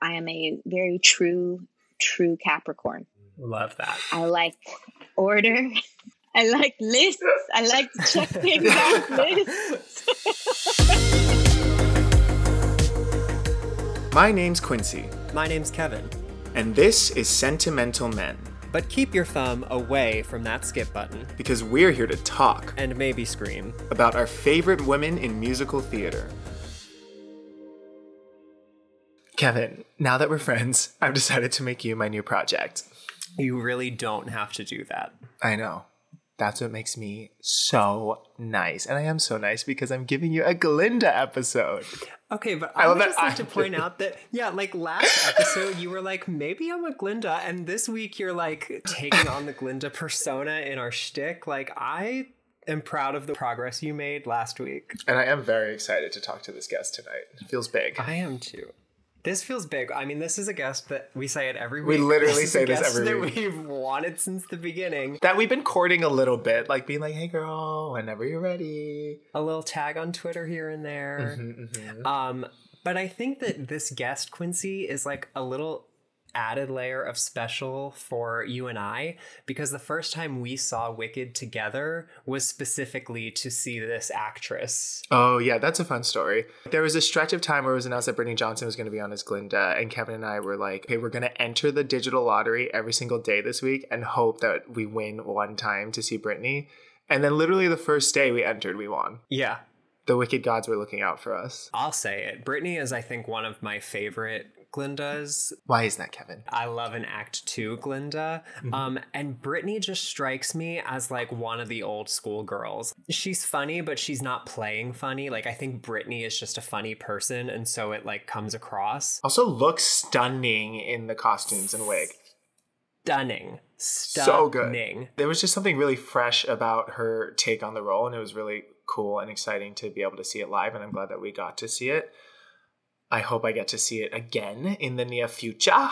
I am a very true, true Capricorn. Love that. I like order. I like lists. I like to check things off lists. My name's Quincy, My name's Kevin. and this is Sentimental Men But keep your thumb away from that skip button because we're here to talk and maybe scream. about our favorite women in musical theater. Kevin, now that we're friends, I've decided to make you my new project. You really don't have to do that. I know. That's what makes me so nice. And I am so nice because I'm giving you a Glinda episode. Okay, but I I, love would that just like I- to point out that yeah, like last episode you were like maybe I'm a Glinda, and this week you're like taking on the Glinda persona in our shtick. Like I am proud of the progress you made last week. And I am very excited to talk to this guest tonight. It feels big. I am too. This feels big. I mean, this is a guest that we say it every week. We literally is say this every that week. we've wanted since the beginning. That we've been courting a little bit, like being like, hey girl, whenever you're ready. A little tag on Twitter here and there. Mm-hmm. Um, but I think that this guest Quincy is like a little added layer of special for you and I because the first time we saw Wicked together was specifically to see this actress. Oh yeah, that's a fun story. There was a stretch of time where it was announced that Brittney Johnson was going to be on as Glinda, and Kevin and I were like, "Okay, we're going to enter the digital lottery every single day this week and hope that we win one time to see Brittney." And then, literally, the first day we entered, we won. Yeah, The wicked gods were looking out for us. I'll say it. Brittney is, I think, one of my favorite Glindas. Why is that, Kevin? I love an Act Two Glinda. Um, and Brittney just strikes me as like one of the old school girls. She's funny, but she's not playing funny. Like I think Brittney is just a funny person, and so it like comes across Also, looks stunning in the costumes and wig. stunning, Stunning. So good. There was just something really fresh about her take on the role, and it was really cool and exciting to be able to see it live. And I'm glad that we got to see it. I hope I get to see it again in the near future.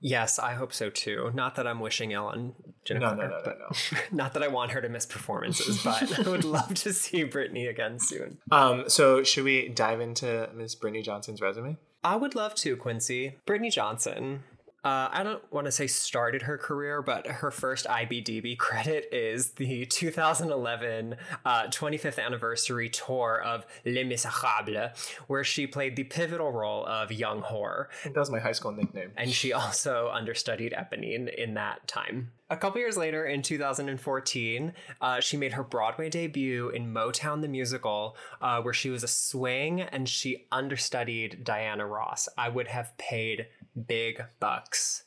Yes, I hope so too. Not that I'm wishing ill on Jennifer. No, no, no, no, no. Not that I want her to miss performances, but I would love to see Brittney again soon. Um, so should we dive into Miss Brittney Johnson's resume? I would love to, Quincy. Brittney Johnson. Uh, I don't want to say started her career, but her first IBDB credit is the 2011 uh, 25th anniversary tour of Les Miserables, where she played the pivotal role of young whore. That was my high school nickname. And she also understudied Eponine in that time. A couple years later, in 2014, uh, she made her Broadway debut in Motown the Musical, uh, where she was a swing and she understudied Diana Ross. I would have paid big bucks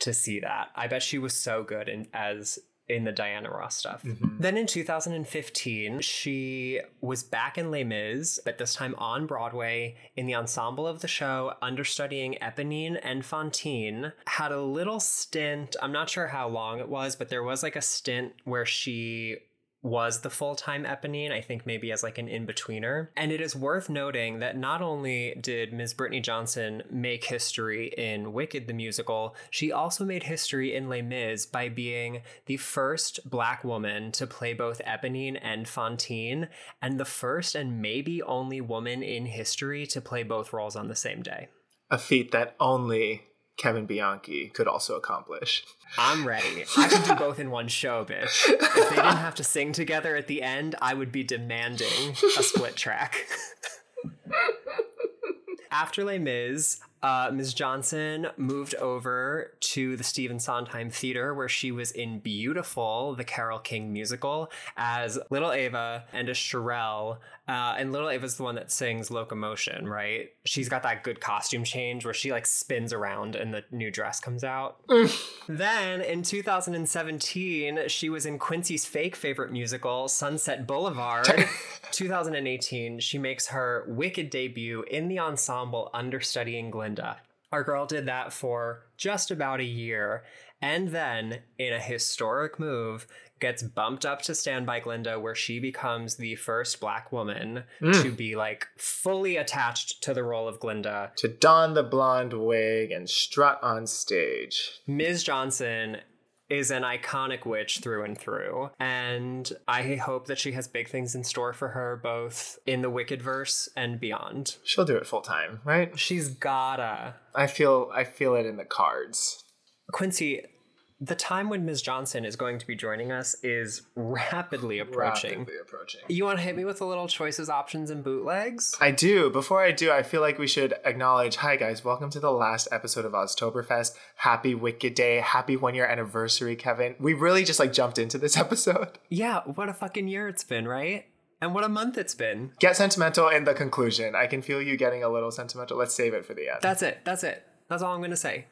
to see that. I bet she was so good in, as in the Diana Ross stuff. Mm-hmm. Then in 2015, she was back in Les Mis, but this time on Broadway in the ensemble of the show, understudying Eponine and Fantine. Had a little stint, I'm not sure how long it was, but there was like a stint where she was the full-time Eponine, I think maybe as like an in-betweener. And it is worth noting that not only did Ms. Brittney Johnson make history in Wicked the musical, she also made history in Les Mis by being the first black woman to play both Eponine and Fantine, and the first and maybe only woman in history to play both roles on the same day. A feat that only Kevin Bianchi could also accomplish. I'm ready. I could do both in one show, bitch. If they didn't have to sing together at the end, I would be demanding a split track. After Les Mis, uh, Ms. Johnson moved over to the Stephen Sondheim Theater, where she was in Beautiful, the Carole King musical, as Little Ava and as Shirelle. Uh, and Little Ava's the one that sings Locomotion, right? She's got that good costume change where she like spins around and the new dress comes out. Then in 2017, she was in Quincy's fake favorite musical, Sunset Boulevard. 2018, she makes her Wicked debut in the ensemble understudying Glinda. Our girl did that for just about a year, and then, in a historic move, gets bumped up to Stand by Glinda, where she becomes the first black woman mm. to be like fully attached to the role of Glinda. To don the blonde wig and strut on stage. Ms. Johnson is an iconic witch through and through. And I hope that she has big things in store for her, both in the Wicked verse and beyond. She'll do it full time, right? She's gotta. I feel I feel it in the cards. Quincy, the time when Ms. Johnson is going to be joining us is rapidly approaching. Rapidly approaching. You want to hit me with a little choices, options, and bootlegs? I do. Before I do, I feel like we should acknowledge hi, guys. Welcome to the last episode of Oztoberfest. Happy Wicked Day. Happy one year anniversary, Kevin. We really just like jumped into this episode. Yeah, what a fucking year it's been, right? And what a month it's been. Get sentimental in the conclusion. I can feel you getting a little sentimental. Let's save it for the end. That's it. That's it. That's all I'm going to say.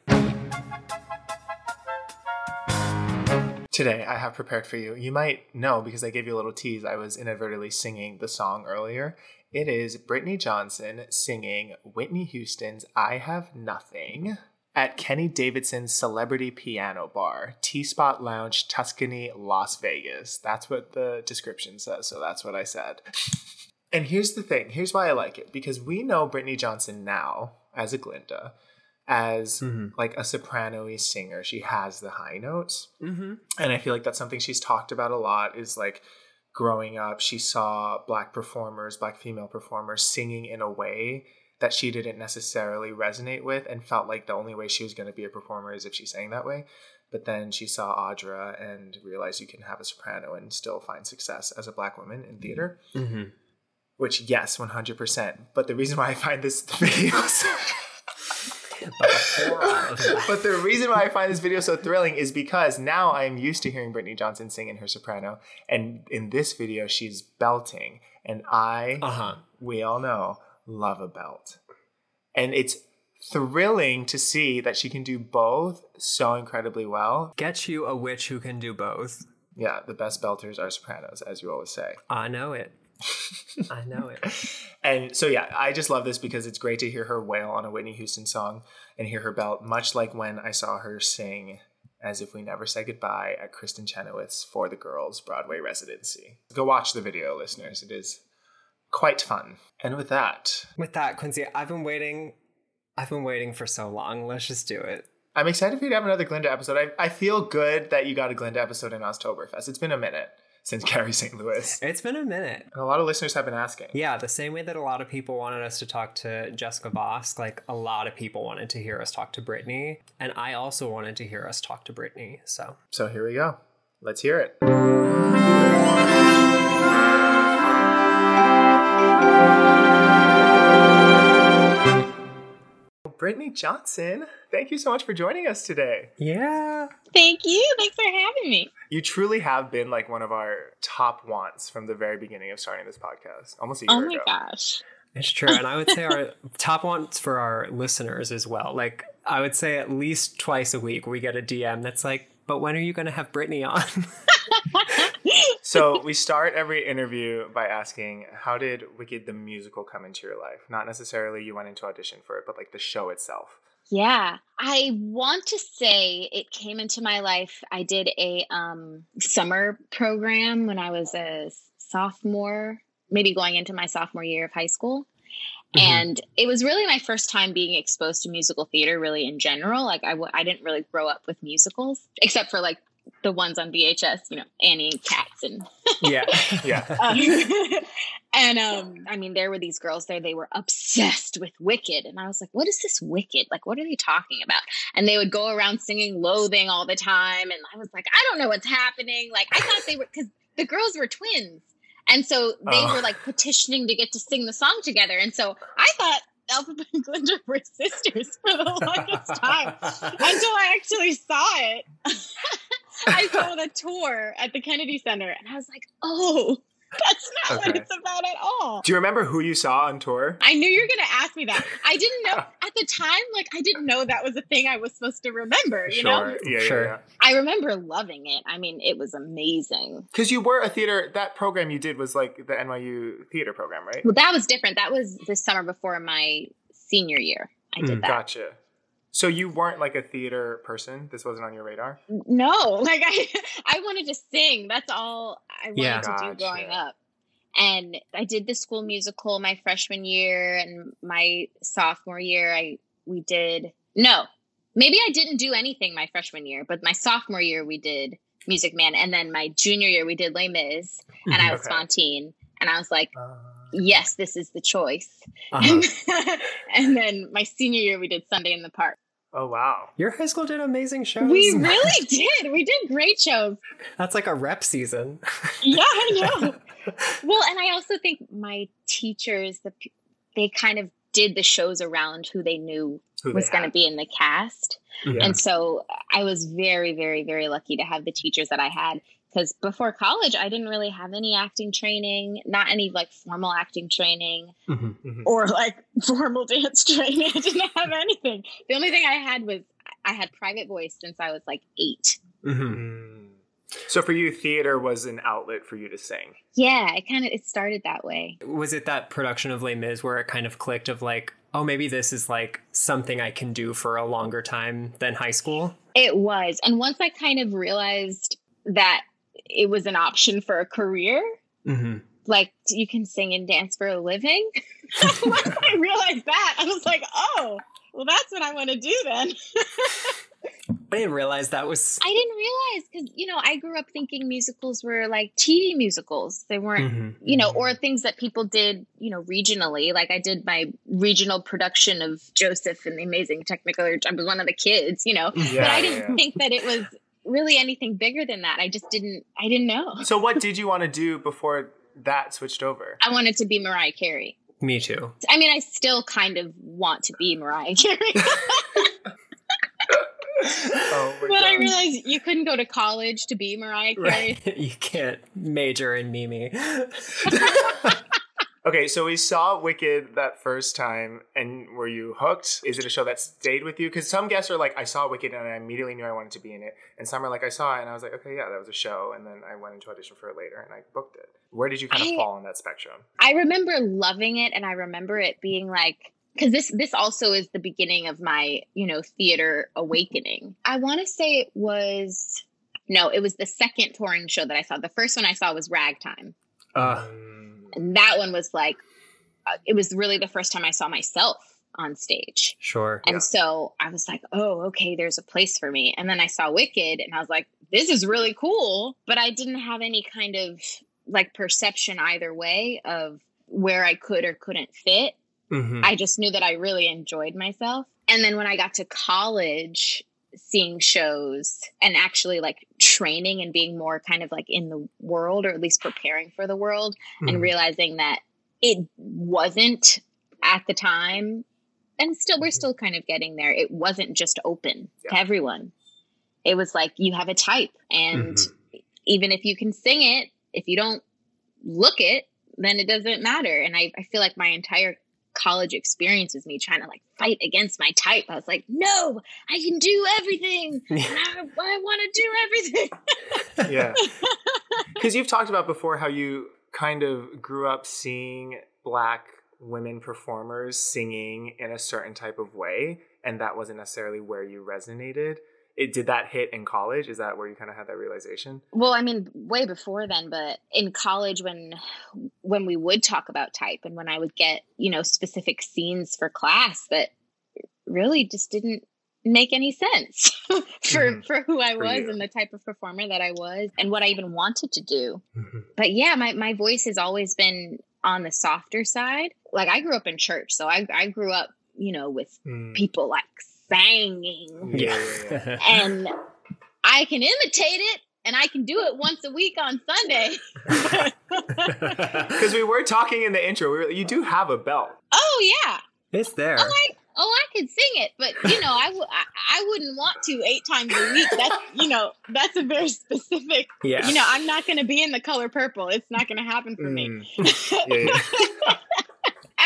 Today, I have prepared for you. You might know because I gave you a little tease. I was inadvertently singing the song earlier. It is Brittney Johnson singing Whitney Houston's I Have Nothing at Kenny Davidson's Celebrity Piano Bar, T Spot Lounge, Tuscany, Las Vegas. That's what the description says, so that's what I said. And here's the thing here's why I like it because we know Brittney Johnson now as a Glinda as Mhm. like a soprano singer. She has the high notes. Mm-hmm. And I feel like that's something she's talked about a lot is like growing up, she saw black performers, black female performers singing in a way that she didn't necessarily resonate with and felt like the only way she was going to be a performer is if she sang that way. But then she saw Audra and realized you can have a soprano and still find success as a black woman in theater. Mm-hmm. Which, yes, 100%. But the reason why I find this video but the reason why I find this video so thrilling is because now I'm used to hearing Brittney Johnson sing in her soprano, and in this video she's belting, and I, Uh huh. we all know, love a belt, and it's thrilling to see that she can do both so incredibly well. Get you a witch who can do both. Yeah, the best belters are sopranos, as you always say. I know it. I know it. And so yeah, I just love this because it's great to hear her wail on a Whitney Houston song and hear her belt, much like when I saw her sing As If We Never Said Goodbye at Kristin Chenoweth's For the Girls Broadway residency. Go watch the video, listeners. It is quite fun. And with that, With that, Quincy, I've been waiting. I've been waiting for so long. Let's just do it. I'm excited for you to have another Glinda episode. I, I feel good that you got a Glinda episode in Oztoberfest. It's been a minute since Carrie St. Louis. It's been a minute. And a lot of listeners have been asking. Yeah, the same way that a lot of people wanted us to talk to Jessica Vosk, like a lot of people wanted to hear us talk to Brittney, and I also wanted to hear us talk to Brittney. So So here we go. Let's hear it. Brittney Johnson, thank you so much for joining us today. yeah, Thank you. Thanks for having me. You truly have been like one of our top wants from the very beginning of starting this podcast, almost a oh year ago. Oh my ago. gosh. it's true, and I would say our top wants for our listeners as well. Like I would say at least twice a week we get a DM that's like, "But when are you going to have Brittney on?" So we start every interview by asking, how did Wicked the musical come into your life? Not necessarily you went into audition for it, but like the show itself. Yeah, I want to say it came into my life. I did a um, summer program when I was a sophomore, maybe going into my sophomore year of high school. Mhm. And it was really my first time being exposed to musical theater, really in general. Like I, w- I didn't really grow up with musicals, except for like the ones on VHS, you know, Annie and Cats and yeah, Yeah. um, and um, I mean, there were these girls there. They were obsessed with Wicked, and I was like, "What is this Wicked? Like, what are they talking about?" And they would go around singing "Loathing" all the time, and I was like, "I don't know what's happening." Like, I thought they were because the girls were twins, and so they Oh. were like petitioning to get to sing the song together. And so I thought Elphaba and Glinda were sisters for the longest time until I actually saw it. I saw the tour at the Kennedy Center, and I was like, "Oh, that's not what it's about at all." Do you remember who you saw on tour? I knew you were going to ask me that. I didn't know at the time. Like, I didn't know that was a thing I was supposed to remember. You know, sure. Yeah, Sure. yeah, yeah. I remember loving it. I mean, it was amazing. Because you were a theater, that program you did was like the NYU theater program, right? Well, that was different. That was the summer before my senior year. I did Mm, that. Gotcha. So you weren't like a theater person? This wasn't on your radar? No, like I, I wanted to sing. That's all I wanted Yeah. to do growing up. And I did the school musical my freshman year and my sophomore year. I we did no, maybe I didn't do anything my freshman year, but my sophomore year we did Music Man, and then my junior year we did Les Mis, and I was Okay. Fantine, and I was like, Uh, yes, this is the choice. Uh-huh. and then my senior year we did Sunday in the Park. Oh wow. Your high school did amazing shows. We really did. We did great shows. That's like a rep season. Yeah, I know. well, and I also think my teachers, the they kind of did the shows around who they knew Who was going to be in the cast. Yeah. And so I was very, very, very lucky to have the teachers that I had. Because before college, I didn't really have any acting training, not any like formal acting training Mhm. Mhm. or like formal dance training. I didn't have anything. The only thing I had was I had private voice since I was like eight. Mhm. Mm. So for you, theater was an outlet for you to sing. Yeah, it kind of it started that way. Was it that production of Les Mis where it kind of clicked of like, oh, maybe this is like something I can do for a longer time than high school? It was. And once I kind of realized that it was an option for a career, Mm-hmm. like you can sing and dance for a living. once I realized that, I was like, oh, well, that's what I want to do then. I didn't realize that was. I didn't realize because, you know, I grew up thinking musicals were like TV musicals. They weren't, Mhm. you know, or things that people did, you know, regionally. Like I did my regional production of Joseph and the Amazing Technicolor. I was one of the kids, you know, Yeah, but I didn't yeah. think that it was really anything bigger than that. I just didn't, I didn't know. So what did you want to do before that switched over? I wanted to be Mariah Carey. Me too. I mean, I still kind of want to be Mariah Carey, oh my but I realized you couldn't go to college to be Mariah Carey. Right. you can't major in Mimi. Okay, so we saw Wicked that first time, and were you hooked? Is it a show that stayed with you? Because some guests are like, I saw Wicked and I immediately knew I wanted to be in it, and some are like, I saw it and I was like, okay, yeah, that was a show, and then I went into audition for it later and I booked it. Where did you kind of I- fall on that spectrum? I remember loving it, and I remember it being like, because this this also is the beginning of my you know theater awakening. I want to say it was no, it was the second touring show that I saw. The first one I saw was Ragtime. Uh, Mm, And that one was like, uh, it was really the first time I saw myself on stage. sure. And Yeah. so I was like, oh, okay, there's a place for me. And then I saw Wicked and I was like, this is really cool. But I didn't have any kind of like perception either way of where I could or couldn't fit. Mhm. I just knew that I really enjoyed myself. And then when I got to college, seeing shows and actually like training and being more kind of like in the world or at least preparing for the world Mhm. and realizing that it wasn't at the time and still we're still kind of getting there. It wasn't just open to everyone. It was like you have a type and even if you can sing it if you don't look it then it doesn't matter. And I, I feel like my entire college experience was me trying to like fight against my type i was like no i can do everything and i, I want to do everything yeah. Because you've talked about before how you kind of grew up seeing black women performers singing in a certain type of way, and that wasn't necessarily where you resonated. It, did that hit in college? Is that where you kind of had that realization? well i mean way before then but in college when when we would talk about type and when i would get you know specific scenes for class that really just didn't make any sense for Mhm. for who i For was you. and the type of performer that i was and what i even wanted to do Mhm. but yeah my, my voice has always been on the softer side like i grew up in church so i, I grew up you know with Mm. people like singing Yeah, and I can imitate it and I can do it once a week on Sunday. Because we were talking in the intro, we were, you do have a belt. oh yeah. it's there. Oh I oh I could sing it, but you know, I, w- I, I wouldn't want to eight times a week. That's you know, that's a very specific yeah. you know, I'm not gonna be in the color purple. It's not gonna happen for me. Mm. Yeah, yeah.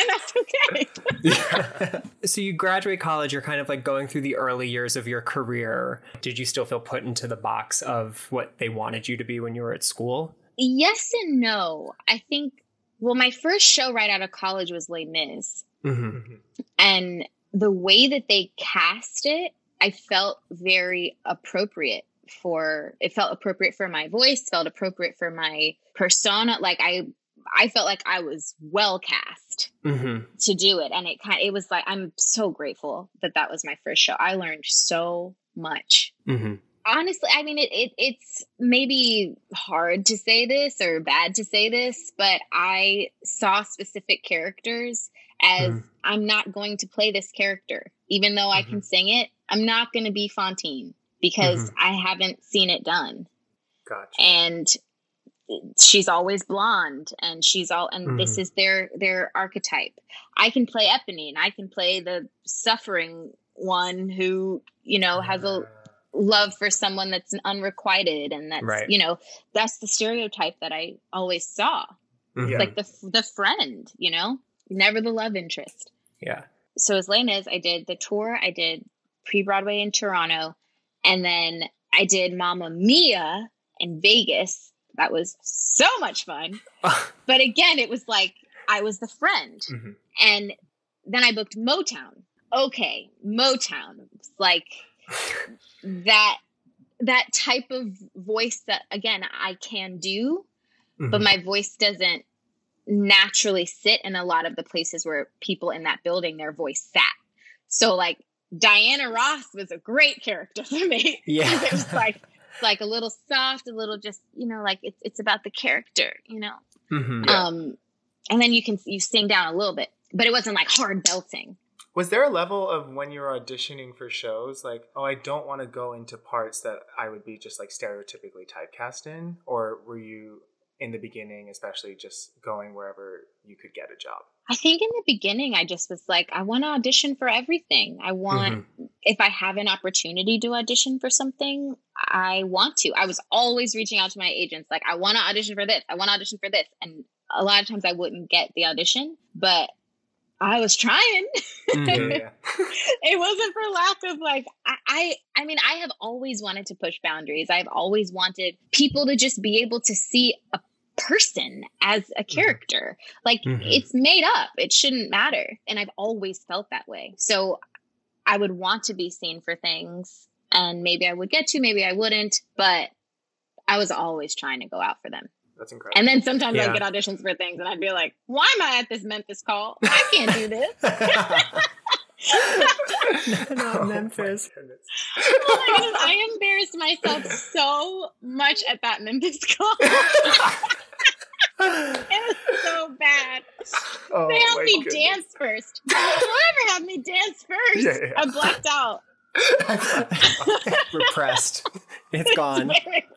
and that's okay. so you graduate college, you're kind of like going through the early years of your career. Did you still feel put into the box of what they wanted you to be when you were at school? Yes and no. I think well, my first show right out of college was Les Mis. Mm-hmm. and the way that they cast it i felt very appropriate for it felt appropriate for my voice felt appropriate for my persona like i I felt like I was well cast Mm-hmm. to do it, and it kind it was like I'm so grateful that that was my first show. I learned so much. Mm-hmm. Honestly, I mean, it, it it's maybe hard to say this or bad to say this, but I saw specific characters as Mhm. I'm not going to play this character, even though I can sing it. I'm not going to be Fantine because I haven't seen it done Gotcha. and she's always blonde and she's all and this mm-hmm. is their their archetype i can play eponine i can play the suffering one who you know has a love for someone that's unrequited and that's Right. you know that's the stereotype that i always saw. Yeah. like the the friend you know never the love interest Yeah. so as lame as I did the tour, I did pre Broadway in Toronto, and then I did Mamma Mia in Vegas. That was so much fun. But again, it was like I was the friend, Mhm. and then I booked Motown. Okay, Motown. It's like that that type of voice that again I can do, but Mhm. my voice doesn't naturally sit in a lot of the places where people in that building their voice sat. So like Diana Ross was a great character for me. Yeah. it was like like a little soft, a little just, you know, like it's it's about the character, you know. Mhm. Yeah. Um and then you can you sing down a little bit, but it wasn't like hard belting. Was there a level of when you were auditioning for shows, like, oh, I don't want to go into parts that I would be just like stereotypically typecast in? Or were you in the beginning, especially just going wherever you could get a job? I think in the beginning I just was like I want to audition for everything. I want if I have an opportunity to audition for something, I want to. I was always reaching out to my agents, like, I want to audition for this, I want to audition for this. And a lot of times I wouldn't get the audition, but I was trying. Mhm. it wasn't for lack of like I, I I mean, I have always wanted to push boundaries. I've always wanted people to just be able to see a person as a character. Like Mhm. it's made up. It shouldn't matter. And I've always felt that way. So I would want to be seen for things and maybe I would get to, maybe I wouldn't, but I was always trying to go out for them. That's incredible. And then sometimes Yeah. I'd get auditions for things and I'd be like, why am I at this Memphis call? I can't do this. Not Memphis. Oh my. Oh my goodness, I embarrassed myself so much at that Memphis call. it was so bad. Oh they had me goodness. dance first. Whoever had me dance first, Yeah, yeah. I blacked out. Repressed. It's gone.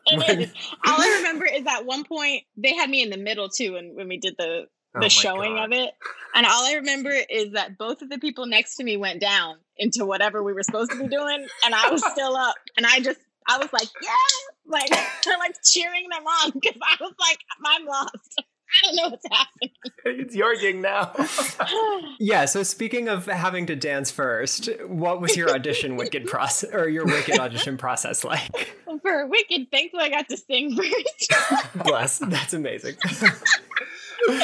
It is. All I remember is at one point they had me in the middle too, when when we did the Oh the my showing God. of it. And all I remember is that both of the people next to me went down into whatever we were supposed to be doing, and I was still up. And I just, I was like, yeah, like, like cheering them on because I was like, I'm lost. I don't know what's happening. It's your gig now. Yeah, so speaking of having to dance first, what was your audition wicked process or your wicked audition process like? For Wicked, thankfully I got to sing first. Bless. That's amazing.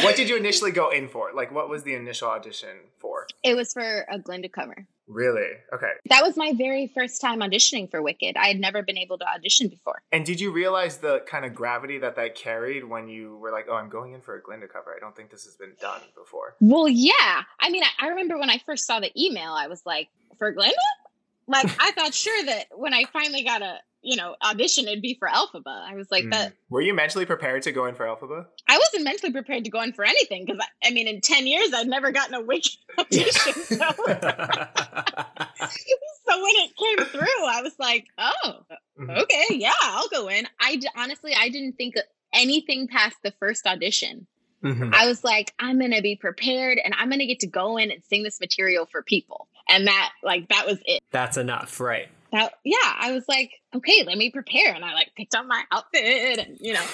what did you initially go in for? Like, what was the initial audition for? it was for a Glinda cover. Really? Okay. That was my very first time auditioning for Wicked. I had never been able to audition before. And did you realize the kind of gravity that that carried when you were like, "Oh, I'm going in for a Glinda cover. I don't think this has been done before." Well, yeah. I mean, I, I remember when I first saw the email, I was like, for Glinda? Like, I thought sure that when I finally got a, you know, audition, it'd be for Elphaba. I was like, that. Mm. Were you mentally prepared to go in for Elphaba? I wasn't mentally prepared to go in for anything because, I, I mean, in 10 years, I'd never gotten a Wicked audition. so, so when it came through, I was like, oh, Mhm. okay, yeah, I'll go in. I d- honestly, I didn't think anything past the first audition. Mhm. I was like, I'm gonna be prepared and I'm gonna get to go in and sing this material for people. And that, like, that was it. That's enough, right? That, yeah, I was like, okay, let me prepare. And I like picked out my outfit and, you know.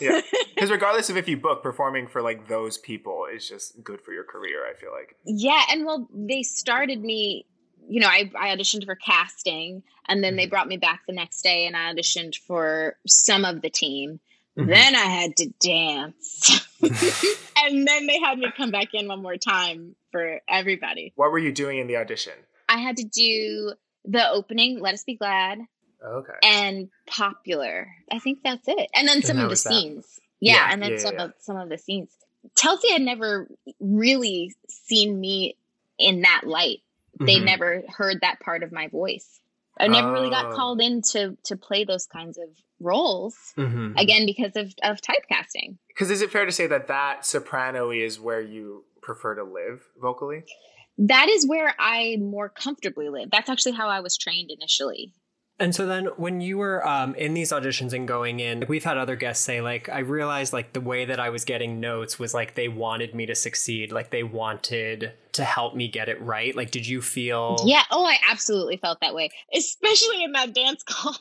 Yeah. Because regardless of if you book, performing for like those people is just good for your career. I feel like. yeah. And well, they started me, you know, I, I auditioned for casting and then they Mhm. brought me back the next day and I auditioned for some of the team. Mhm. Then I had to dance. and then they had me come back in one more time for everybody. What were you doing in the audition? I had to do the opening, Let Us Be Glad, Okay. and Popular. I think that's it. And then some of the scenes. Yeah, Yeah, and then yeah, some yeah. of some of the scenes. Telsey had never really seen me in that light. They Mhm. never heard that part of my voice. I never really got Oh. called in to to play those kinds of roles Mhm. again because of of typecasting. Because is it fair to say that that soprano is where you prefer to live vocally? That is where I more comfortably live. That's actually how I was trained initially. And so then when you were um, in these auditions and going in, like, we've had other guests say, like, I realized like the way that I was getting notes was like they wanted me to succeed. Like they wanted to help me get it right. Like, did you feel Yeah. Oh, I absolutely felt that way, especially in that dance call.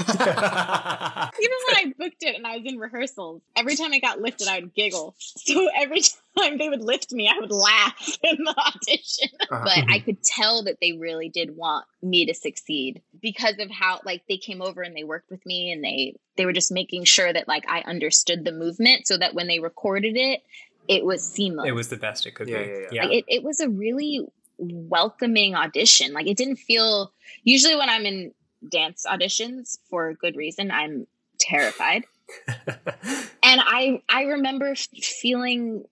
Even when I booked it and I was in rehearsals, every time I got lifted, I would giggle. So every time they would lift me, I would laugh in the audition. Uh-huh. But I could tell that they really did want me to succeed because of how like they came over and they worked with me and they they were just making sure that like I understood the movement so that when they recorded it, it was seamless. it was the best it could Yeah, be? yeah, yeah. Like it, it was a really welcoming audition. Like it didn't feel usually when I'm in dance auditions for a good reason, I'm terrified. And I I remember f- feeling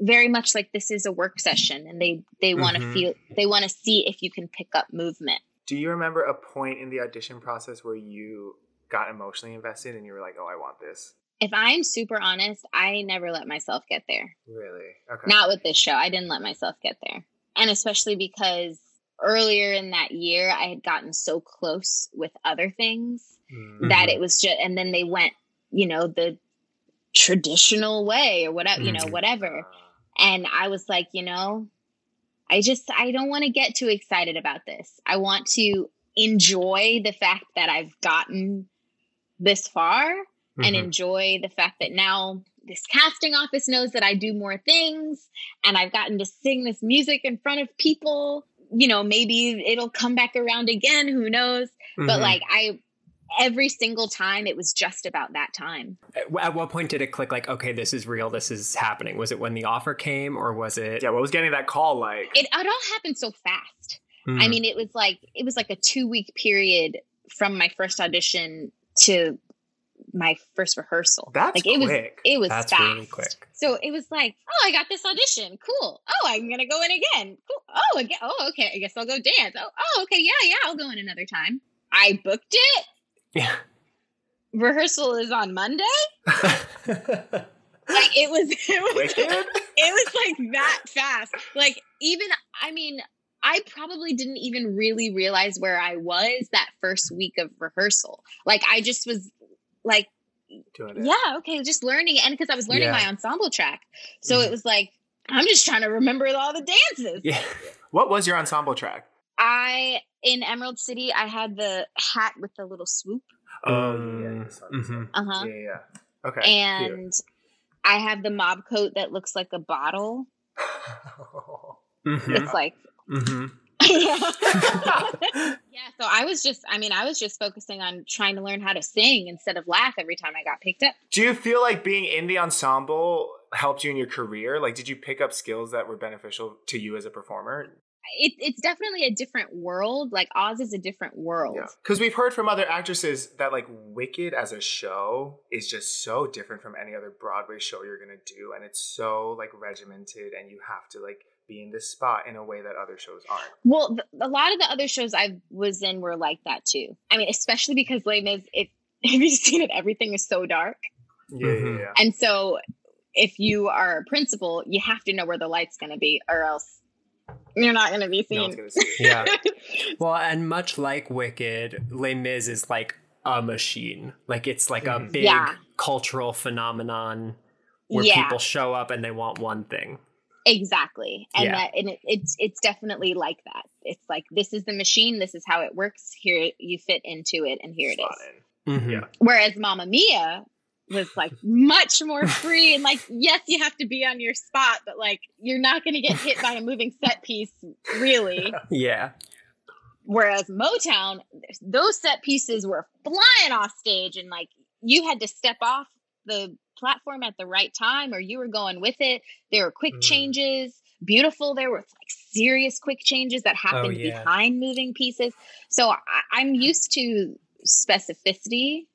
very much like this is a work session and they they want to Mhm. feel they want to see if you can pick up movement. Do you remember a point in the audition process where you got emotionally invested and you were like, "Oh, I want this"? If I'm super honest, I never let myself get there. Really? Okay. Not with this show. I didn't let myself get there. And especially because earlier in that year I had gotten so close with other things Mm. that Mhm. it was just and then they went you know the traditional way or whatever you know Mhm. whatever Uh, and i was like you know i just i don't want to get too excited about this i want to enjoy the fact that i've gotten this far and Mhm. enjoy the fact that now this casting office knows that i do more things and i've gotten to sing this music in front of people you know maybe it'll come back around again who knows but Mhm. like i every single time it was just about that time At- at what point did it click? Like, okay, this is real. This is happening. Was it when the offer came, or was it? yeah. What was getting that call like? it, it all happened so fast i Mhm. mean it was like it was like a two week period from my first audition to my first rehearsal That's like it was quick. it was That's fast. really quick. so it was like oh i got this audition cool oh i'm gonna go in again cool oh again oh okay i guess i'll go dance oh, oh okay yeah yeah i'll go in another time i booked it Yeah. rehearsal is on monday like it was it was it was like that fast. Like even I mean, I probably didn't even really realize where I was that first week of rehearsal. Like I just was like, Doing it. yeah, okay, just learning and because I was learning Yeah. my ensemble track. So Mhm. it was like I'm just trying to remember all the dances. yeah. What was your ensemble track? I in Emerald City, I had the hat with the little swoop. Oh Um, this one, this one. Uh huh. Yeah, yeah. yeah. Okay. And I have the mob coat that looks like a bottle. cute. Mhm. It's like Mhm. Yeah, so I was just, I mean, I was just focusing on trying to learn how to sing instead of laugh every time I got picked up. Do you feel like being in the ensemble helped you in your career? Like, did you pick up skills that were beneficial to you as a performer? It, it's definitely a different world. Like Oz is a different world. Yeah. Because we've heard from other actresses that, like, Wicked as a show is just so different from any other Broadway show you're going to do. And it's so, like, regimented, and you have to, like, be in this spot in a way that other shows aren't. Well, th- a lot of the other shows I was in were like that too. I mean, especially because Les Mis, if, if you've seen it, everything is so dark. Yeah, Mhm. yeah, yeah. And so if you are a principal, you have to know where the light's going to be or else you're not going to be No one's seen. going see. Yeah. Well, and much like Wicked, Les Mis is like a machine. Like it's like a Mhm. big Yeah. cultural phenomenon where Yeah. people show up and they want one thing. Exactly, and Yeah. that and it, it's it's definitely like that. It's like this is the machine, this is how it works. Here you fit into it, and here it Slot is. in. Mhm. Yeah. Whereas Mamma Mia was like much more free and like yes, you have to be on your spot, but like you're not going to get hit by a moving set piece, really. Yeah. Whereas Motown, those set pieces were flying off stage, and like you had to step off the platform at the right time, or you were going with it. There were quick Mm. changes, beautiful. There were like serious quick changes that happened Oh, yeah. behind moving pieces. So I, I'm used to specificity,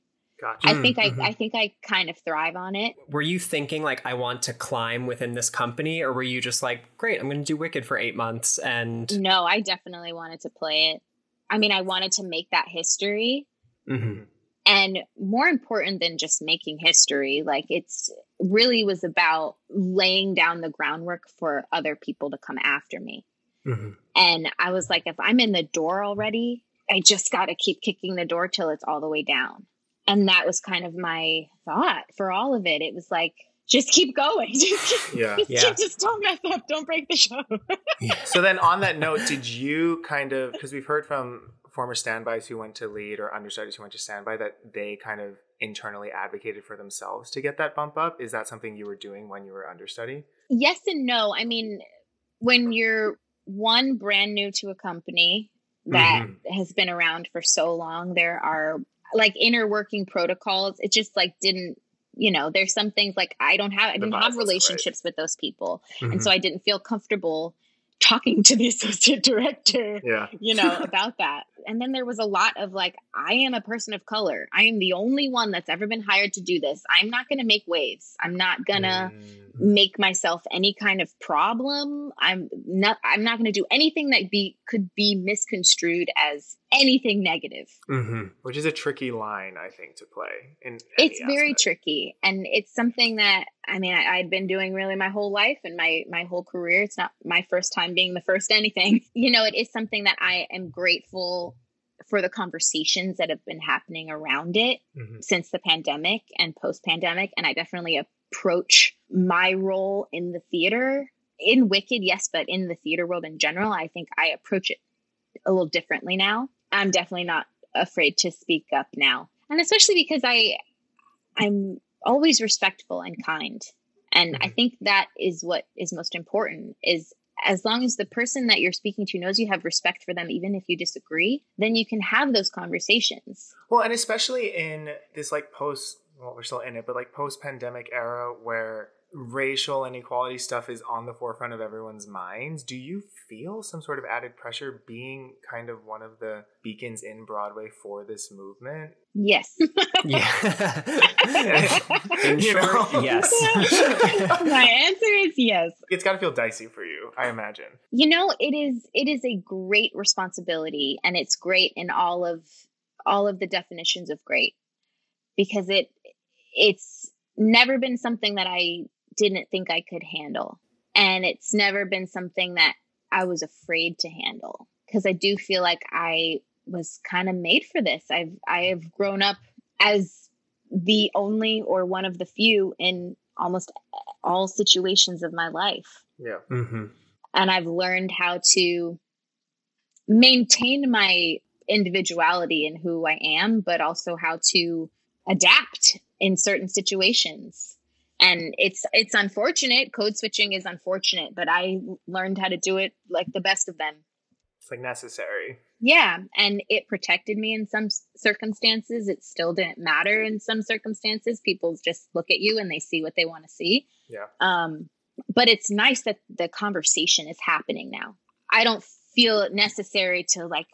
Gotcha. I think Mm-hmm. I I think I kind of thrive on it. Were you thinking like I want to climb within this company, or were you just like, great, I'm going to do Wicked for eight months and No, I definitely wanted to play it. I mean, I wanted to make that history. Mhm. And more important than just making history, like it's really was about laying down the groundwork for other people to come after me. Mhm. And I was like, if I'm in the door already, I just got to keep kicking the door till it's all the way down. And that was kind of my thought for all of it. It was like, just keep going. Just, keep, Yeah. Yeah. just don't mess up. Don't break the show. So then, on that note, did you kind of because we've heard from former standbys who went to lead or understudies who went to standby that they kind of internally advocated for themselves to get that bump up? Is that something you were doing when you were understudy? yes and no. I mean, when you're one brand new to a company that has been around for so long, there are like inner working protocols. It just like didn't, you know, there's some things like I don't have, I didn't have wasn't right. relationships with those people. Mhm. And so I didn't feel comfortable talking to the associate director Yeah. you know, about that. And then there was a lot of like, I am a person of color. I am the only one that's ever been hired to do this. I'm not going to make waves. I'm not going to Mm. make myself any kind of problem. I'm not I'm not going to do anything that be could be misconstrued as anything negative. Mhm. Which is a tricky line, I think, to play. In it's very aspect. tricky and it's something that i mean I, i'd been doing really my whole life and my my whole career it's not my first time being the first anything you know it is something that i am grateful for the conversations that have been happening around it Mhm. since the pandemic and post pandemic and i definitely approach my role in the theater in wicked yes but in the theater world in general i think i approach it a little differently now i'm definitely not afraid to speak up now. And especially because i i'm always respectful and kind. And i Mhm. think that is what is most important is as long as the person that you're speaking to knows you have respect for them even if you disagree then you can have those conversations. Well, and especially in this like post, well, we're still in it, but like post pandemic era where racial inequality stuff is on the forefront of everyone's minds, do you feel some sort of added pressure being kind of one of the beacons in Broadway for this movement? yes Yeah. In You short, know? yes. my answer is yes It's got to feel dicey for you, I imagine. you know it is it is a great responsibility and it's great in all of all of the definitions of great because it it's never been something that i didn't think i could handle and it's never been something that i was afraid to handle because i do feel like i was kind of made for this i've i have grown up as the only or one of the few in almost all situations of my life Yeah. hmm and I've learned how to maintain my individuality and who I am, but also how to adapt in certain situations. And it's it's unfortunate. Code switching is unfortunate, but I learned how to do it like the best of them. It's like necessary. Yeah, and it protected me in some circumstances. It still didn't matter in some circumstances. People just look at you and they see what they want to see. Yeah. Um, but it's nice that the conversation is happening now. I don't feel it necessary to like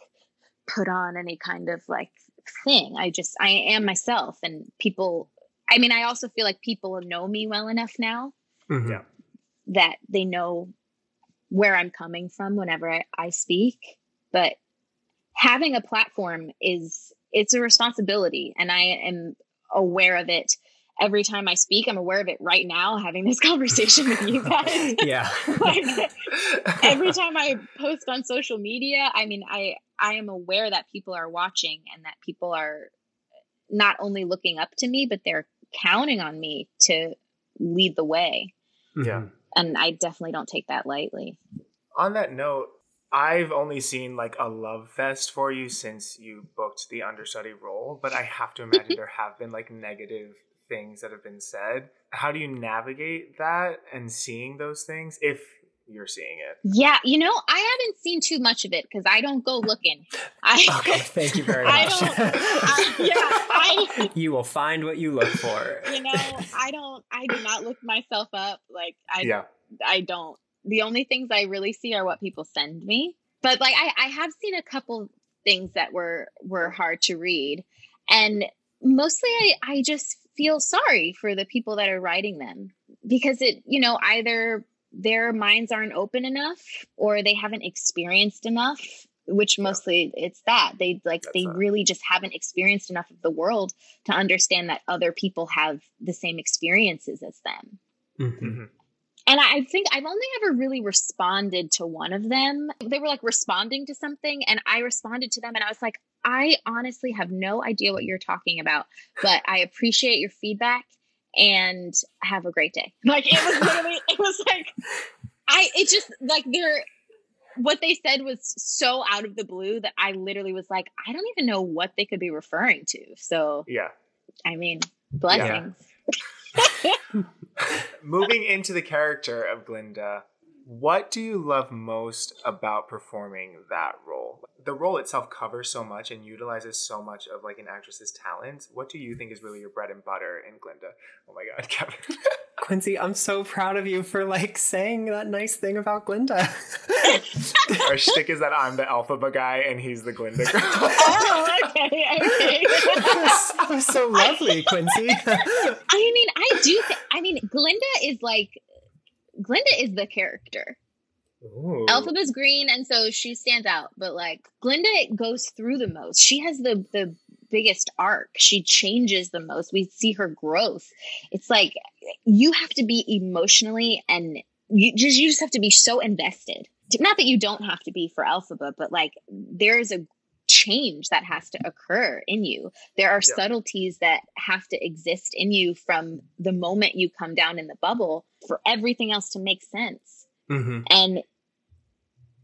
put on any kind of like thing. I just I am myself, and people. I mean, I also feel like people know me well enough now hmm that they know where I'm coming from whenever I, I speak. But having a platform is it's a responsibility and I am aware of it every time I speak. I'm aware of it right now, having this conversation with you guys. Yeah. like every time I post on social media, I mean I I am aware that people are watching and that people are not only looking up to me, but they're counting on me to lead the way Yeah. and I definitely don't take that lightly. On that note, I've only seen like a love fest for you since you booked the understudy role, but I have to imagine there have been like negative things that have been said. How do you navigate that and seeing those things if you're seeing it? Yeah, you know, I haven't seen too much of it because I don't go looking. I Okay, thank you very much. I much. don't- I- yeah, I you will find what you look for. you know, I don't I do not look myself up. Like I yeah. I don't. The only things I really see are what people send me. But like I, I have seen a couple things that were were hard to read. And mostly I, I just feel sorry for the people that are writing them because it, you know, either their minds aren't open enough or they haven't experienced enough which mostly yeah. it's that they like That's they not. really just haven't experienced enough of the world to understand that other people have the same experiences as them mm-hmm. mm-hmm. and I think I've only ever really responded to one of them. They were like responding to something, and I responded to them, and I was like, I honestly have no idea what you're talking about, but I appreciate your feedback and have a great day. Like it was literally, it was like, I, it just like they're, what they said was so out of the blue that I literally was like, I don't even know what they could be referring to. So, yeah. I mean, blessings. Yeah. Moving into the character of Glinda, what do you love most about performing that role? The role itself covers so much and utilizes so much of like an actress's talent. What do you think is really your bread and butter in Glinda? Oh my god, Kevin. Quincy, I'm so proud of you for like saying that nice thing about Glinda. Our shtick is that I'm the Elphaba guy and he's the Glinda girl. oh, okay, okay. so, so lovely, Quincy. I mean, I do. Th- I mean, Glinda is like Glinda is the character. Ooh. Elphaba's green, and so she stands out. But like Glinda goes through the most. She has the the biggest arc. She changes the most. We see her growth. It's like you have to be emotionally and you just you just have to be so invested. Not that you don't have to be for Elphaba, but like there's a change that has to occur in you. There are yeah. subtleties that have to exist in you from the moment you come down in the bubble for everything else to make sense. Mm-hmm. And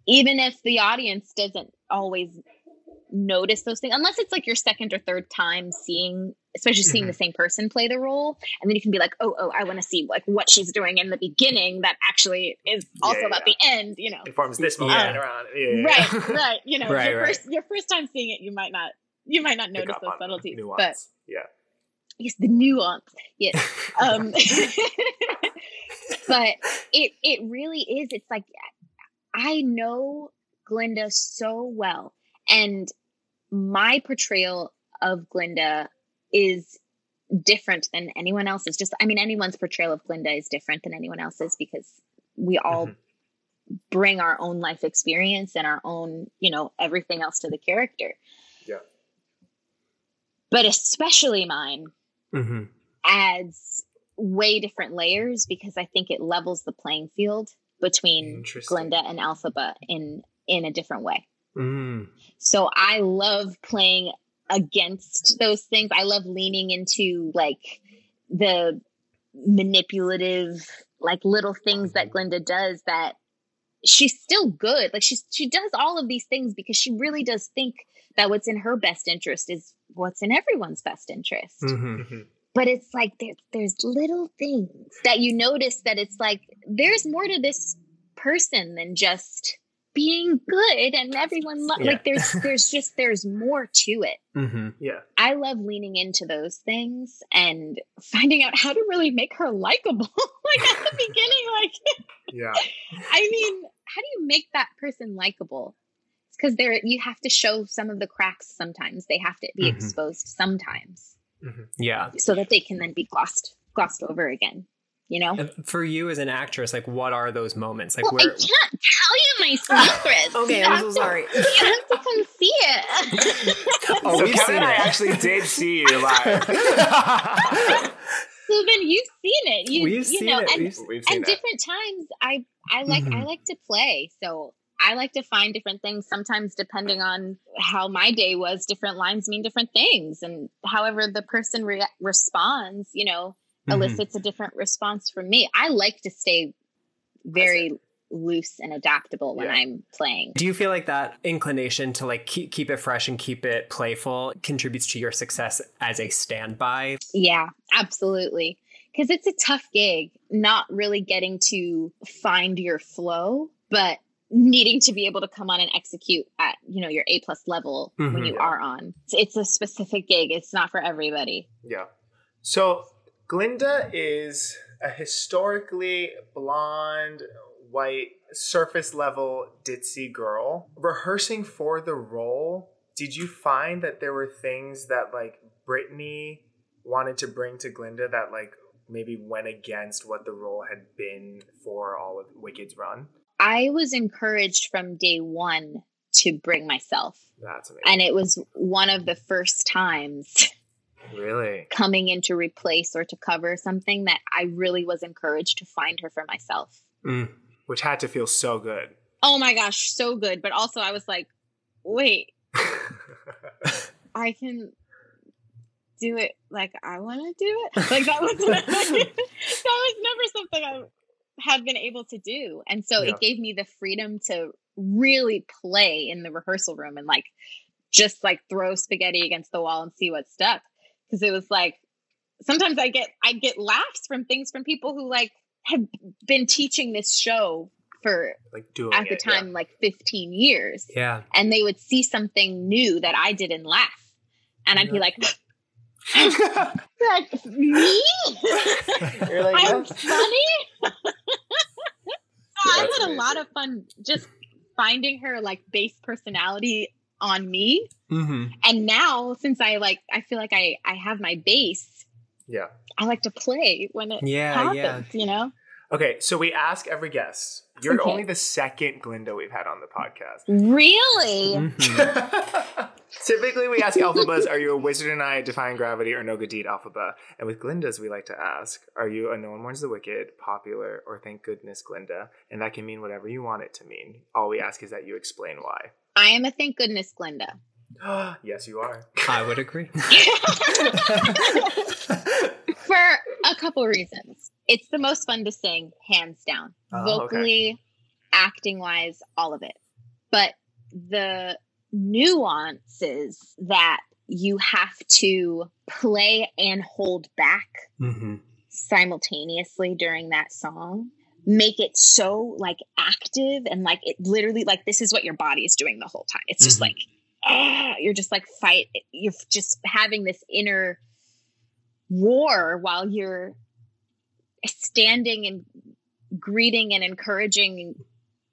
even if the audience doesn't always notice those things unless it's like your second or third time seeing especially seeing mm-hmm. the same person play the role and then you can be like oh oh i want to see like what she's doing in the beginning that actually is also yeah, about yeah. the end you know it forms this moment around yeah, right right you know right, your right. first your first time seeing it you might not you might not notice those subtleties but yeah yes the nuance yes um but it it really is it's like i know glinda so well and my portrayal of Glinda is different than anyone else's. Just, I mean, anyone's portrayal of Glinda is different than anyone else's because we all mm-hmm. bring our own life experience and our own, you know, everything else to the character. Yeah. But especially mine mm-hmm. adds way different layers because I think it levels the playing field between Glinda and Elphaba in in a different way. Mm. So I love playing against those things. I love leaning into like the manipulative, like little things that Glinda does that she's still good. Like she's she does all of these things because she really does think that what's in her best interest is what's in everyone's best interest. Mm-hmm. mm-hmm. But it's like there, there's little things that you notice that it's like there's more to this person than just being good and everyone lo- yeah. like there's there's just there's more to it. Mm-hmm. yeah. I love leaning into those things and finding out how to really make her likable. Like at the beginning like yeah. I mean how do you make that person likable? It's because there you have to show some of the cracks sometimes. They have to be mm-hmm. exposed sometimes. Mm-hmm. yeah. So that they can then be glossed glossed over again you know? For you as an actress like what are those moments? Like well, where i can't. tell you my secrets okay i'm so sorry you have to come see it oh so we Kevin and I actually did see you live so then you've seen it you, we've you seen know it. and, we've, and different times i i like mm-hmm. i like to play so I like to find different things. Sometimes, depending on how my day was, different lines mean different things. And however the person re- responds, you know, mm-hmm. elicits a different response from me. I like to stay very loose and adaptable when yeah. I'm playing. Do you feel like that inclination to like keep keep it fresh and keep it playful contributes to your success as a standby? Yeah, absolutely. Cuz it's a tough gig, not really getting to find your flow, but needing to be able to come on and execute at, you know, your A plus level mm-hmm, when you yeah. are on. It's, it's a specific gig. It's not for everybody. Yeah. So Glinda is a historically blonde, white, surface level ditzy girl. Rehearsing for the role, did you find that there were things that like Brittney wanted to bring to Glinda that like maybe went against what the role had been for all of Wicked's run? I was encouraged from day one to bring myself. That's amazing. And it was one of the first times really coming in to replace or to cover something that I really was encouraged to find her for myself. Mm, which had to feel so good. Oh my gosh, so good. But also, I was like, wait, I can do it like I want to do it. Like that was that was never something I had been able to do, and so yeah. it gave me the freedom to really play in the rehearsal room and like just like throw spaghetti against the wall and see what stuck. Because it was like sometimes I get I get laughs from things from people who like have been teaching this show for like doing at the it, time yeah. like 15 years. Yeah. And they would see something new that I did and laugh. And I'd be like, like me? You're like, I'm funny. so I had a lot of fun just finding her like base personality on me. Mm-hmm. And now since I like I feel like I I have my base, yeah. I like to play when it Yeah, happens, yeah. you know? Okay, so we ask every guest. You're Okay. only the second Glinda we've had on the podcast. Really? Mhm. Typically, we ask Elphabas, are you a wizard and I, defying gravity, or no good deed, Elphaba? And with Glinda's, we like to ask, are you a no one warns the wicked, popular, or thank goodness Glinda? And that can mean whatever you want it to mean. All we ask is that you explain why. I am a thank goodness Glinda. yes, you are. I would agree. For a couple reasons. It's the most fun to sing, hands down. Oh, okay. Vocally, acting wise, all of it. But the nuances that you have to play and hold back mm-hmm. simultaneously during that song make it so like active and like it literally like this is what your body is doing the whole time it's just Mhm. like ah, you're just like fight you're just having this inner war while you're standing and greeting and encouraging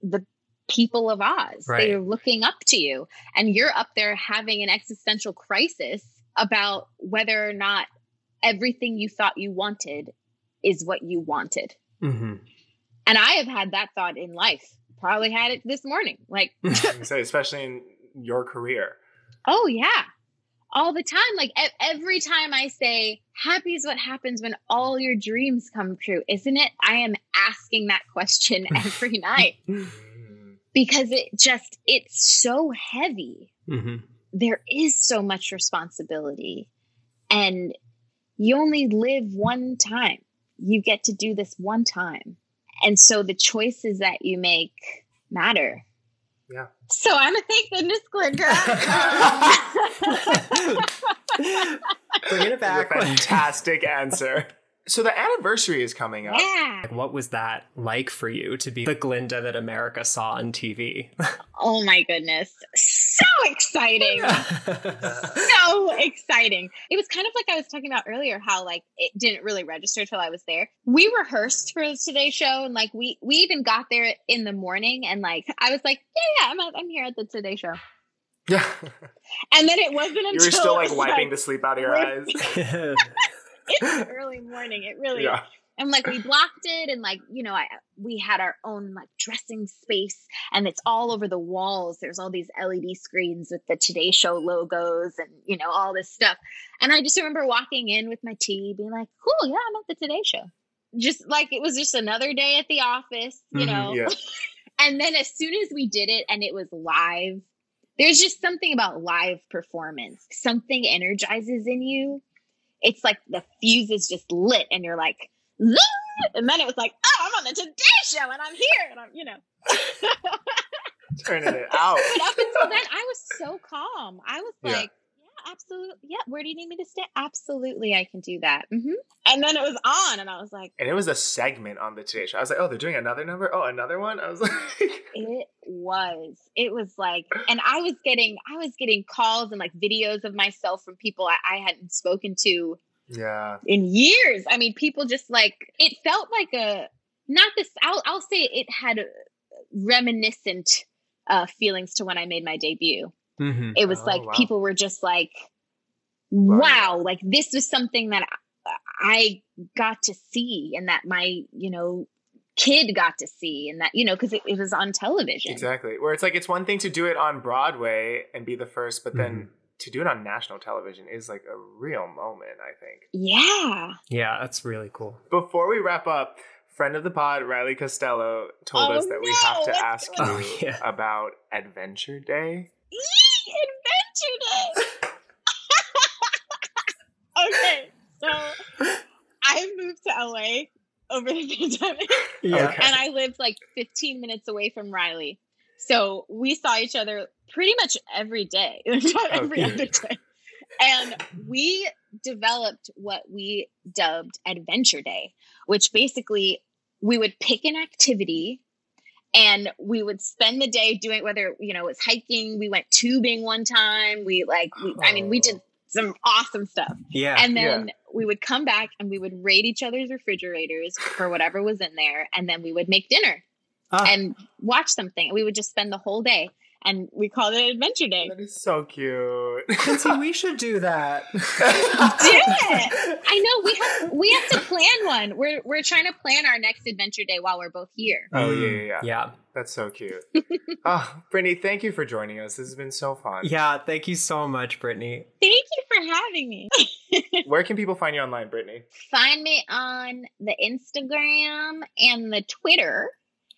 the people of Oz. Right. They're looking up to you, and you're up there having an existential crisis about whether or not everything you thought you wanted is what you wanted. Mm-hmm. And I have had that thought in life. Probably had it this morning. Like, especially in your career. oh yeah, all the time. Like every time I say, "Happy is what happens when all your dreams come true," isn't it? I am asking that question every night because it just it's so heavy. Mm-hmm. there is so much responsibility and you only live one time you get to do this one time and so the choices that you make matter Yeah. so i'm a thank goodness glinda Bringing it back. a fantastic answer. So the anniversary is coming up. yeah Like, What was that like for you to be the Glinda that America saw on TV? oh my goodness so exciting so exciting. It was kind of like I was talking about earlier, how like it didn't really register till I was there. We rehearsed for today's show, and like we we even got there in the morning, and like I was like, yeah, yeah, I'm I'm here at the Today Show, Yeah. and then it wasn't until you were still like was, wiping the sleep out of your eyes. it's early morning. It really is. And like we blocked it and like you know I, we had our own like dressing space and it's all over the walls. There's all these led screens with the today show logos and you know all this stuff. And i just remember walking in with my tea being like cool yeah i'm at the today show. Just like it was just another day at the office you Mhm, know? Yeah. and then as soon as we did it and it was live there's just something about live performance. Something energizes in you. It's like the fuse is just lit and you're like! and then it was like oh i'm on the today show and i'm here and i'm you know Turning it out. but up until then i was so calm i was like yeah absolutely yeah where do you need me to stay absolutely i can do that hmm and then it was on and i was like And it was a segment on the Today Show. I was like, oh, they're doing another number? Oh, another one? I was like, it was it was like and i was getting i was getting calls and like videos of myself from people i, I hadn't spoken to yeah. in years i mean people just like it felt like a not this i'll, I'll say it had reminiscent uh feelings to when i made my debut Mhm. It was Oh, like wow. people were just like, Wow. wow, like this was something that I- got to see and that my, you know, kid got to see and that, you know, because it, it was on television. Exactly. Where it's like it's one thing to do it on Broadway and be the first, but then to do it on national television is like a real moment, I think. Yeah. Yeah, that's really cool. Before we wrap up, friend of the pod, Riley Costello, told Oh, us that we have to what's ask you? Oh, yeah. about Adventure Day. Yay, Adventure Day. okay, so I moved to LA over the pandemic, Yeah. Okay. and I lived like 15 minutes away from Riley. So we saw each other pretty much every day, not every Okay. other day. And we developed what we dubbed Adventure Day, which basically we would pick an activity and we would spend the day doing whether you know it was hiking we went tubing one time we like we, i mean we did some awesome stuff Yeah. and then we would come back and we would raid each other's refrigerators for whatever was in there and then we would make dinner Ah. and watch something we would just spend the whole day and we called it adventure day That is so cute. Quincy, we should do that. do it i know we have we have to plan one we're we're trying to plan our next adventure day while we're both here Oh yeah, yeah, yeah. Yeah. That's so cute. oh, Brittney, thank you for joining us. This has been so fun. Yeah. Thank you so much, Brittney. thank you for having me Where can people find you online, Brittney? find me on the instagram and the twitter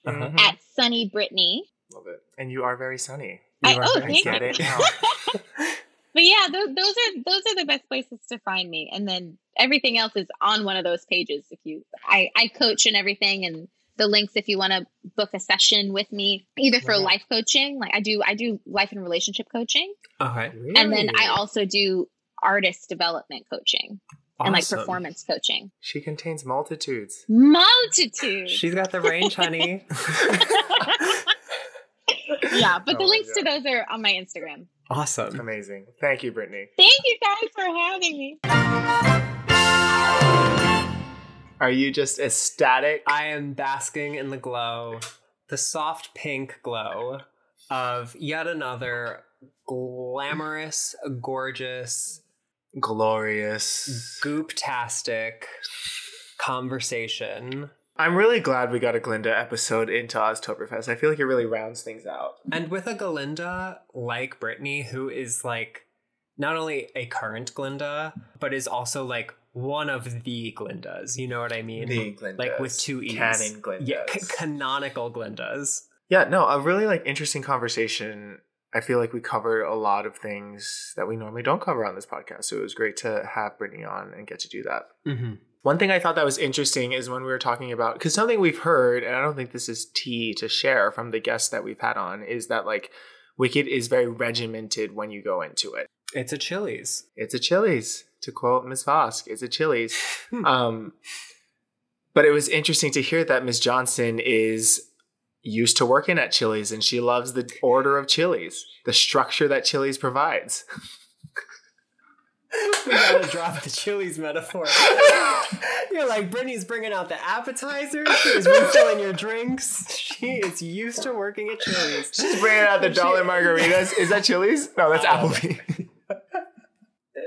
Uh-huh. Mhm. at sunny brittney Love it. And you are very sunny. I- are oh, very thank Get you. it now. But yeah, those, those are those are the best places to find me, and then everything else is on one of those pages. If you, I, I coach and everything, and the links if you want to book a session with me, either for Wow. life coaching, like I do, I do life and relationship coaching, Okay. and then I also do artist development coaching and like performance coaching. She contains multitudes. Multitudes. She's got the range, honey. yeah, but Oh the my links to those are on my Instagram. awesome. Amazing. Thank you, Brittney. Thank you guys for having me. Are you just ecstatic? I am basking in the glow, the soft pink glow of yet another glamorous, gorgeous, Glorious. gooptastic conversation. I'm really glad we got a Glinda episode into Oztoberfest. I feel like it really rounds things out. And with a Glinda like Brittney, who is like not only a current Glinda, but is also like one of the Glindas. You know what I mean? The Glindas. Like with two E's. Canon Glindas. Yeah, c- canonical Glindas. Yeah, no, a really like interesting conversation. I feel like we covered a lot of things that we normally don't cover on this podcast. So it was great to have Brittney on and get to do that. Mm-hmm. One thing I thought that was interesting is when we were talking about because something we've heard, and I don't think this is tea to share from the guests that we've had on, is that like Wicked is very regimented when you go into it. It's a Chili's. It's a Chili's, to quote Ms. Vosk. It's a Chili's. um, but it was interesting to hear that Ms. Johnson is used to working at Chili's and she loves the order of Chili's, the structure that Chili's provides. we gotta drop the Chili's metaphor. You're like, Brittney's bringing out the appetizers. She's refilling your drinks. She is used to working at Chili's. She's bringing out the dollar margaritas. Is that Chili's? No, that's Applebee's.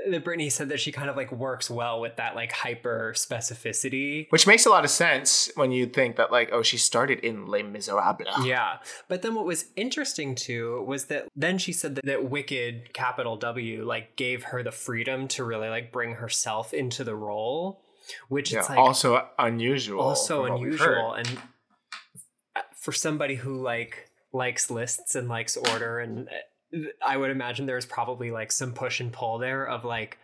That Brittney said that she kind of like works well with that like hyper specificity. Which makes a lot of sense when you think that, like, oh, she started in Les Miserables. Yeah. But then what was interesting too was that then she said that, that Wicked, capital W, like gave her the freedom to really like bring herself into the role, which Yeah, it's like also unusual. also from what we've unusual and uh, for somebody who like likes lists and likes order and uh, i would imagine there's probably like some push and pull there of like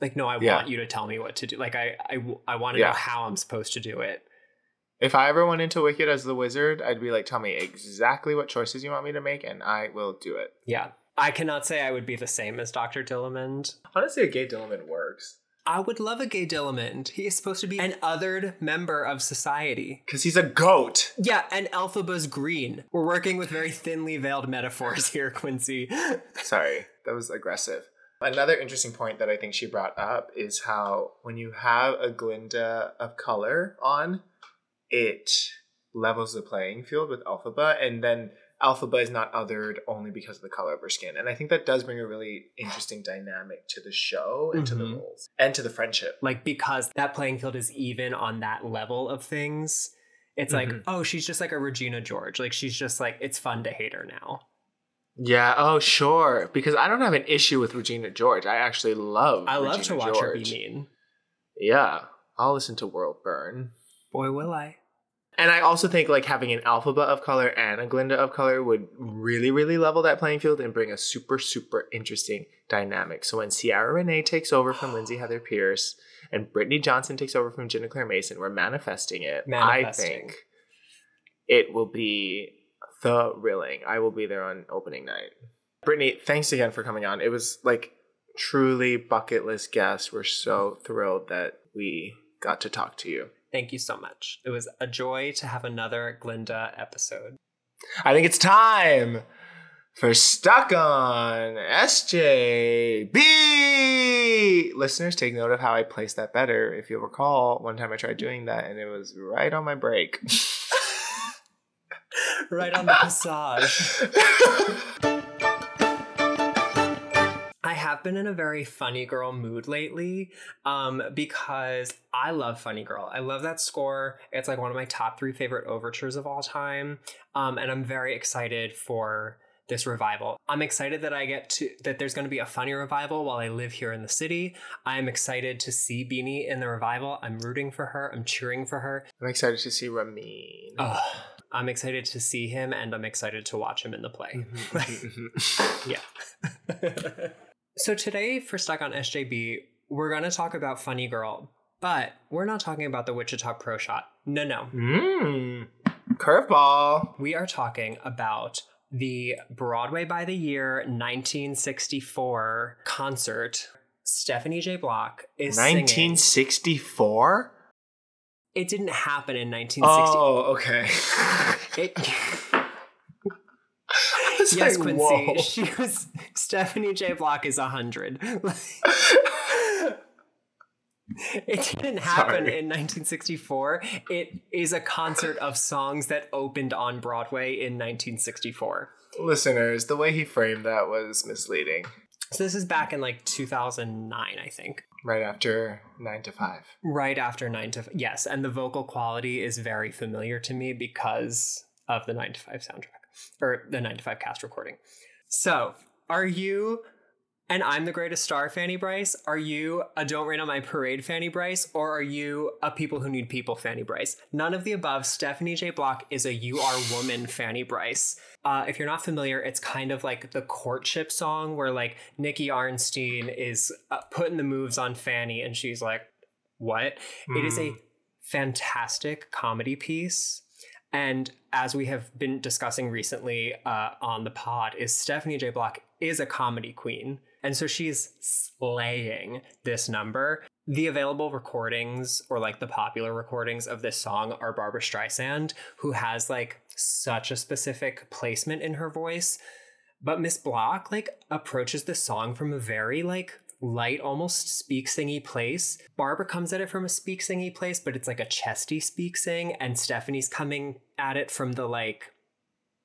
like no i Yeah. want you to tell me what to do like i i, I want to Yeah. know how i'm supposed to do it If I ever went into Wicked as the wizard, I'd be like, tell me exactly what choices you want me to make, and I will do it. yeah i cannot say i would be the same as dr dillamond Honestly, a gay Dillamond works. I would love a gay dillamond he is supposed to be an othered member of society Because he's a goat. yeah and elphaba's green we're working with very thinly veiled metaphors here quincy Sorry, that was aggressive. Another interesting point that I think she brought up is how when you have a Glinda of color on, it levels the playing field with Elphaba. And then Elphaba is not othered only because of the color of her skin. And I think that does bring a really interesting dynamic to the show and to the Mhm. roles and to the friendship. like because that playing field is even on that level of things it's like Mhm. oh she's just like a regina george like she's just like it's fun to hate her now Yeah, oh sure. Because I don't have an issue with Regina George. I actually love i love Regina to watch her be mean Yeah. I'll listen to World Burn. boy will i And I also think like having an Elphaba of color and a Glinda of color would really, really level that playing field and bring a super, super interesting dynamic. So when Ciara Renee takes over from Lindsay Heather Pierce and Brittney Johnson takes over from Jenna Claire Mason, we're manifesting it. I think it will be thrilling. I will be there on opening night. Brittney, thanks again for coming on. It was like truly bucket list guest. We're so thrilled that we got to talk to you. Thank you so much it was a joy to have another glinda episode I think it's time for Stuck on SJB. Listeners, take note of how I placed that better. If you'll recall, one time I tried doing that and it was right on my break. right on the passage have been in a very funny girl mood lately um, because I love Funny Girl. I love that score. It's like one of my top three favorite overtures of all time. Um, and I'm very excited for this revival. I'm excited that I get to that there's going to be a funny revival while I live here in the city. I'm excited to see Beanie in the revival. I'm rooting for her. I'm cheering for her. I'm excited to see Ramin. I'm excited to see him and I'm excited to watch him in the play. Yeah. so today for Stuck on SJB, we're going to talk about Funny Girl, but we're not talking about the Wichita Pro Shot. No, no. Mmm. Curveball. We are talking about the Broadway by the Year 1964 concert. Stephanie J. Block is singing. 1964? It didn't happen in 1960. Oh, okay. It, was yes, like, Quincy. whoa. She was Stephanie J. Block is hundred. it didn't happen Sorry. in 1964. It is a concert of songs that opened on Broadway in 1964. Listeners, the way he framed that was misleading. So this is back in like 2009, I think. Right after 9 to 5. Right after 9 to Yes, and the vocal quality is very familiar to me because of the 9 to 5 soundtrack or the 9 to 5 cast recording. So, are you and I'm the greatest star Fanny Brice? Are you a Don't Rain on My Parade Fanny Brice? Or are you a People Who Need People Fanny Brice? None of the above. Stephanie J. Block is a You Are Woman Fanny Brice. Uh, if you're not familiar, it's kind of like the courtship song where like Nikki Arnstein is uh, putting the moves on Fanny and she's like, what? It is a fantastic comedy piece. And as we have been discussing recently uh, on the pod, is Stephanie J. Block is a comedy queen. And so she's slaying this number. The available recordings or like the popular recordings of this song are Barbra Streisand, who has like such a specific placement in her voice. But Miss Block like approaches the song from a very like light, almost speak singy place. Barbra comes at it from a speak singy place, but it's like a chesty speak sing, and Stephanie's coming at it from the like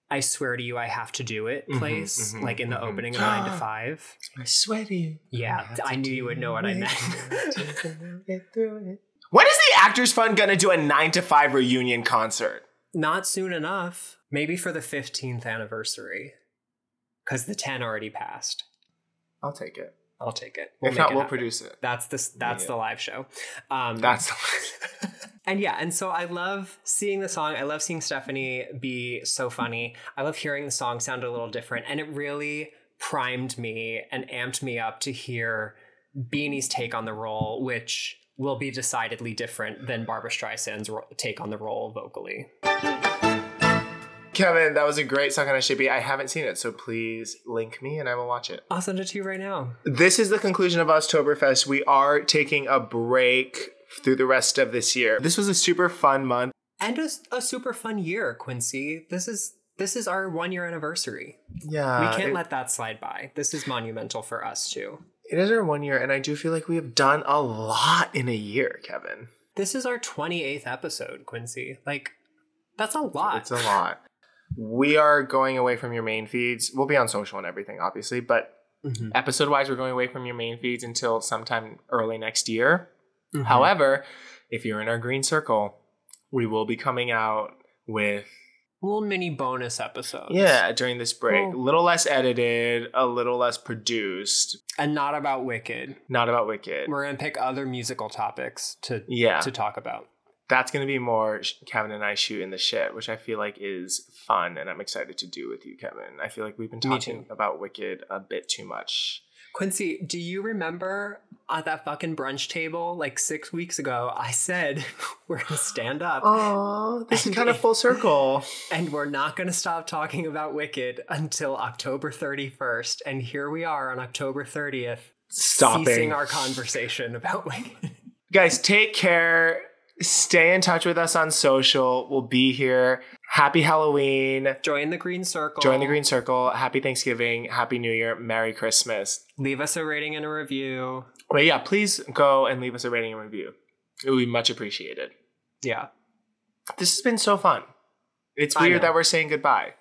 I swear to you, I have to do it Mhm, place, mhm, like in the mhm. opening of nine to five. I swear to you. Yeah, have to I knew you would know what I do meant. it. Get through it. When is the Actors Fund gonna do a 9 to 5 reunion concert? Not soon enough. Maybe for the 15th anniversary. Because the 10 already passed. I'll take it. I'll take it. if make not, it we'll happen. produce it. That's the that's Yeah. the live show. Um, That's and yeah, and so I love seeing the song. I love seeing Stephanie be so funny. I love hearing the song sound a little different, and it really primed me and amped me up to hear Beanie's take on the role, which will be decidedly different than Barbra Streisand's ro- take on the role vocally. Kevin, that was a great song on SJB. I haven't seen it, so please link me and I will watch it. I'll send it to you right now. This is the conclusion of Oztoberfest. We are taking a break through the rest of this year. This was a super fun month. And a, a super fun year, Quincy. This is this is our one year anniversary. Yeah. we can't it, let that slide by. This is monumental for us too. it is our one year, and I do feel like we have done a lot in a year, Kevin. This is our 28th episode, Quincy. Like, that's a lot. It's a lot. We are going away from your main feeds. We'll be on social and everything, obviously, but Mhm. episode wise, we're going away from your main feeds until sometime early next year. Mhm. However, if you're in our green circle, we will be coming out with little mini bonus episodes. yeah during this break, a little less edited, a little less produced, and not about Wicked. not about Wicked. We're gonna pick other musical topics to Yeah, to talk about. That's going to be more Kevin and I shooting the shit, which I feel like is fun, and I'm excited to do with you, Kevin. I feel like we've been talking about Wicked a bit too much. Quincy, do you remember at that fucking brunch table like six weeks ago? I said we're gonna stand up Oh, this is kind of full circle. and we're not gonna stop talking about Wicked until October 31st. And here we are on October 30th, Stopping. ceasing our conversation about Wicked. Guys, take care. Stay in touch with us on social. We'll be here. Happy Halloween. Join the Green Circle. Join the Green Circle. Happy Thanksgiving. Happy New Year. Merry Christmas. Leave us a rating and a review. But yeah, please go and leave us a rating and review. It would be much appreciated. Yeah. This has been so fun. It's weird that we're saying goodbye.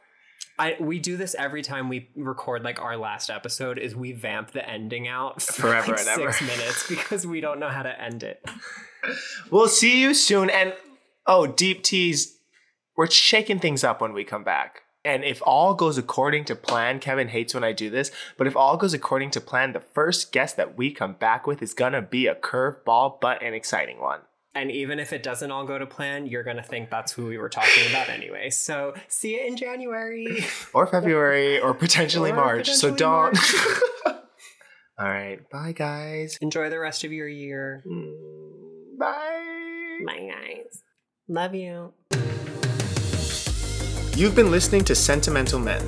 I we do this every time we record like our last episode is we vamp the ending out for Forever like and ever. six minutes because we don't know how to end it. We'll see you soon. And oh, deep tease, we're shaking things up when we come back. And if all goes according to plan, Kevin hates when I do this, but if all goes according to plan, the first guest that we come back with is gonna be a curveball, but an exciting one. And even if it doesn't all go to plan, you're gonna think that's who we were talking about anyway. So see you in January. Or February, or potentially Or March. so don't. March. all right. Bye, guys. Enjoy the rest of your year. Mm, Bye. Bye guys. Love you. You've been listening to Sentimental Men.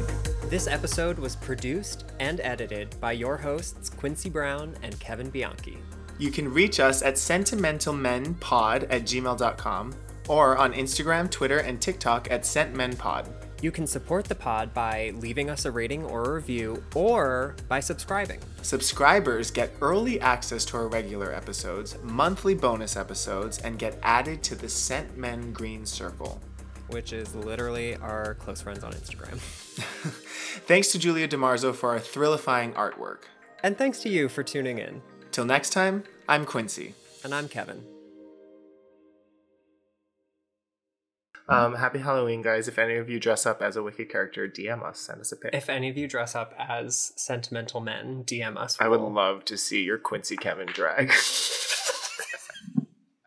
This episode was produced and edited by your hosts Quincy Brown and Kevin Bianchi. You can reach us at sentimentalmenpod at gmail.com or on Instagram, Twitter, and TikTok at sentmenpod. You can support the pod by leaving us a rating or a review or by subscribing. Subscribers get early access to our regular episodes, monthly bonus episodes, and get added to the Scent Men Green Circle. which is literally our close friends on Instagram. Thanks to Julia DeMarzo for our thrillifying artwork. And thanks to you for tuning in. Till next time, I'm Quincy. And I'm Kevin. Um, happy Halloween, guys. If any of you dress up as a Wicked character, DM us, send us a pic. If any of you dress up as sentimental men, DM us. I would love to see your Quincy Kevin drag.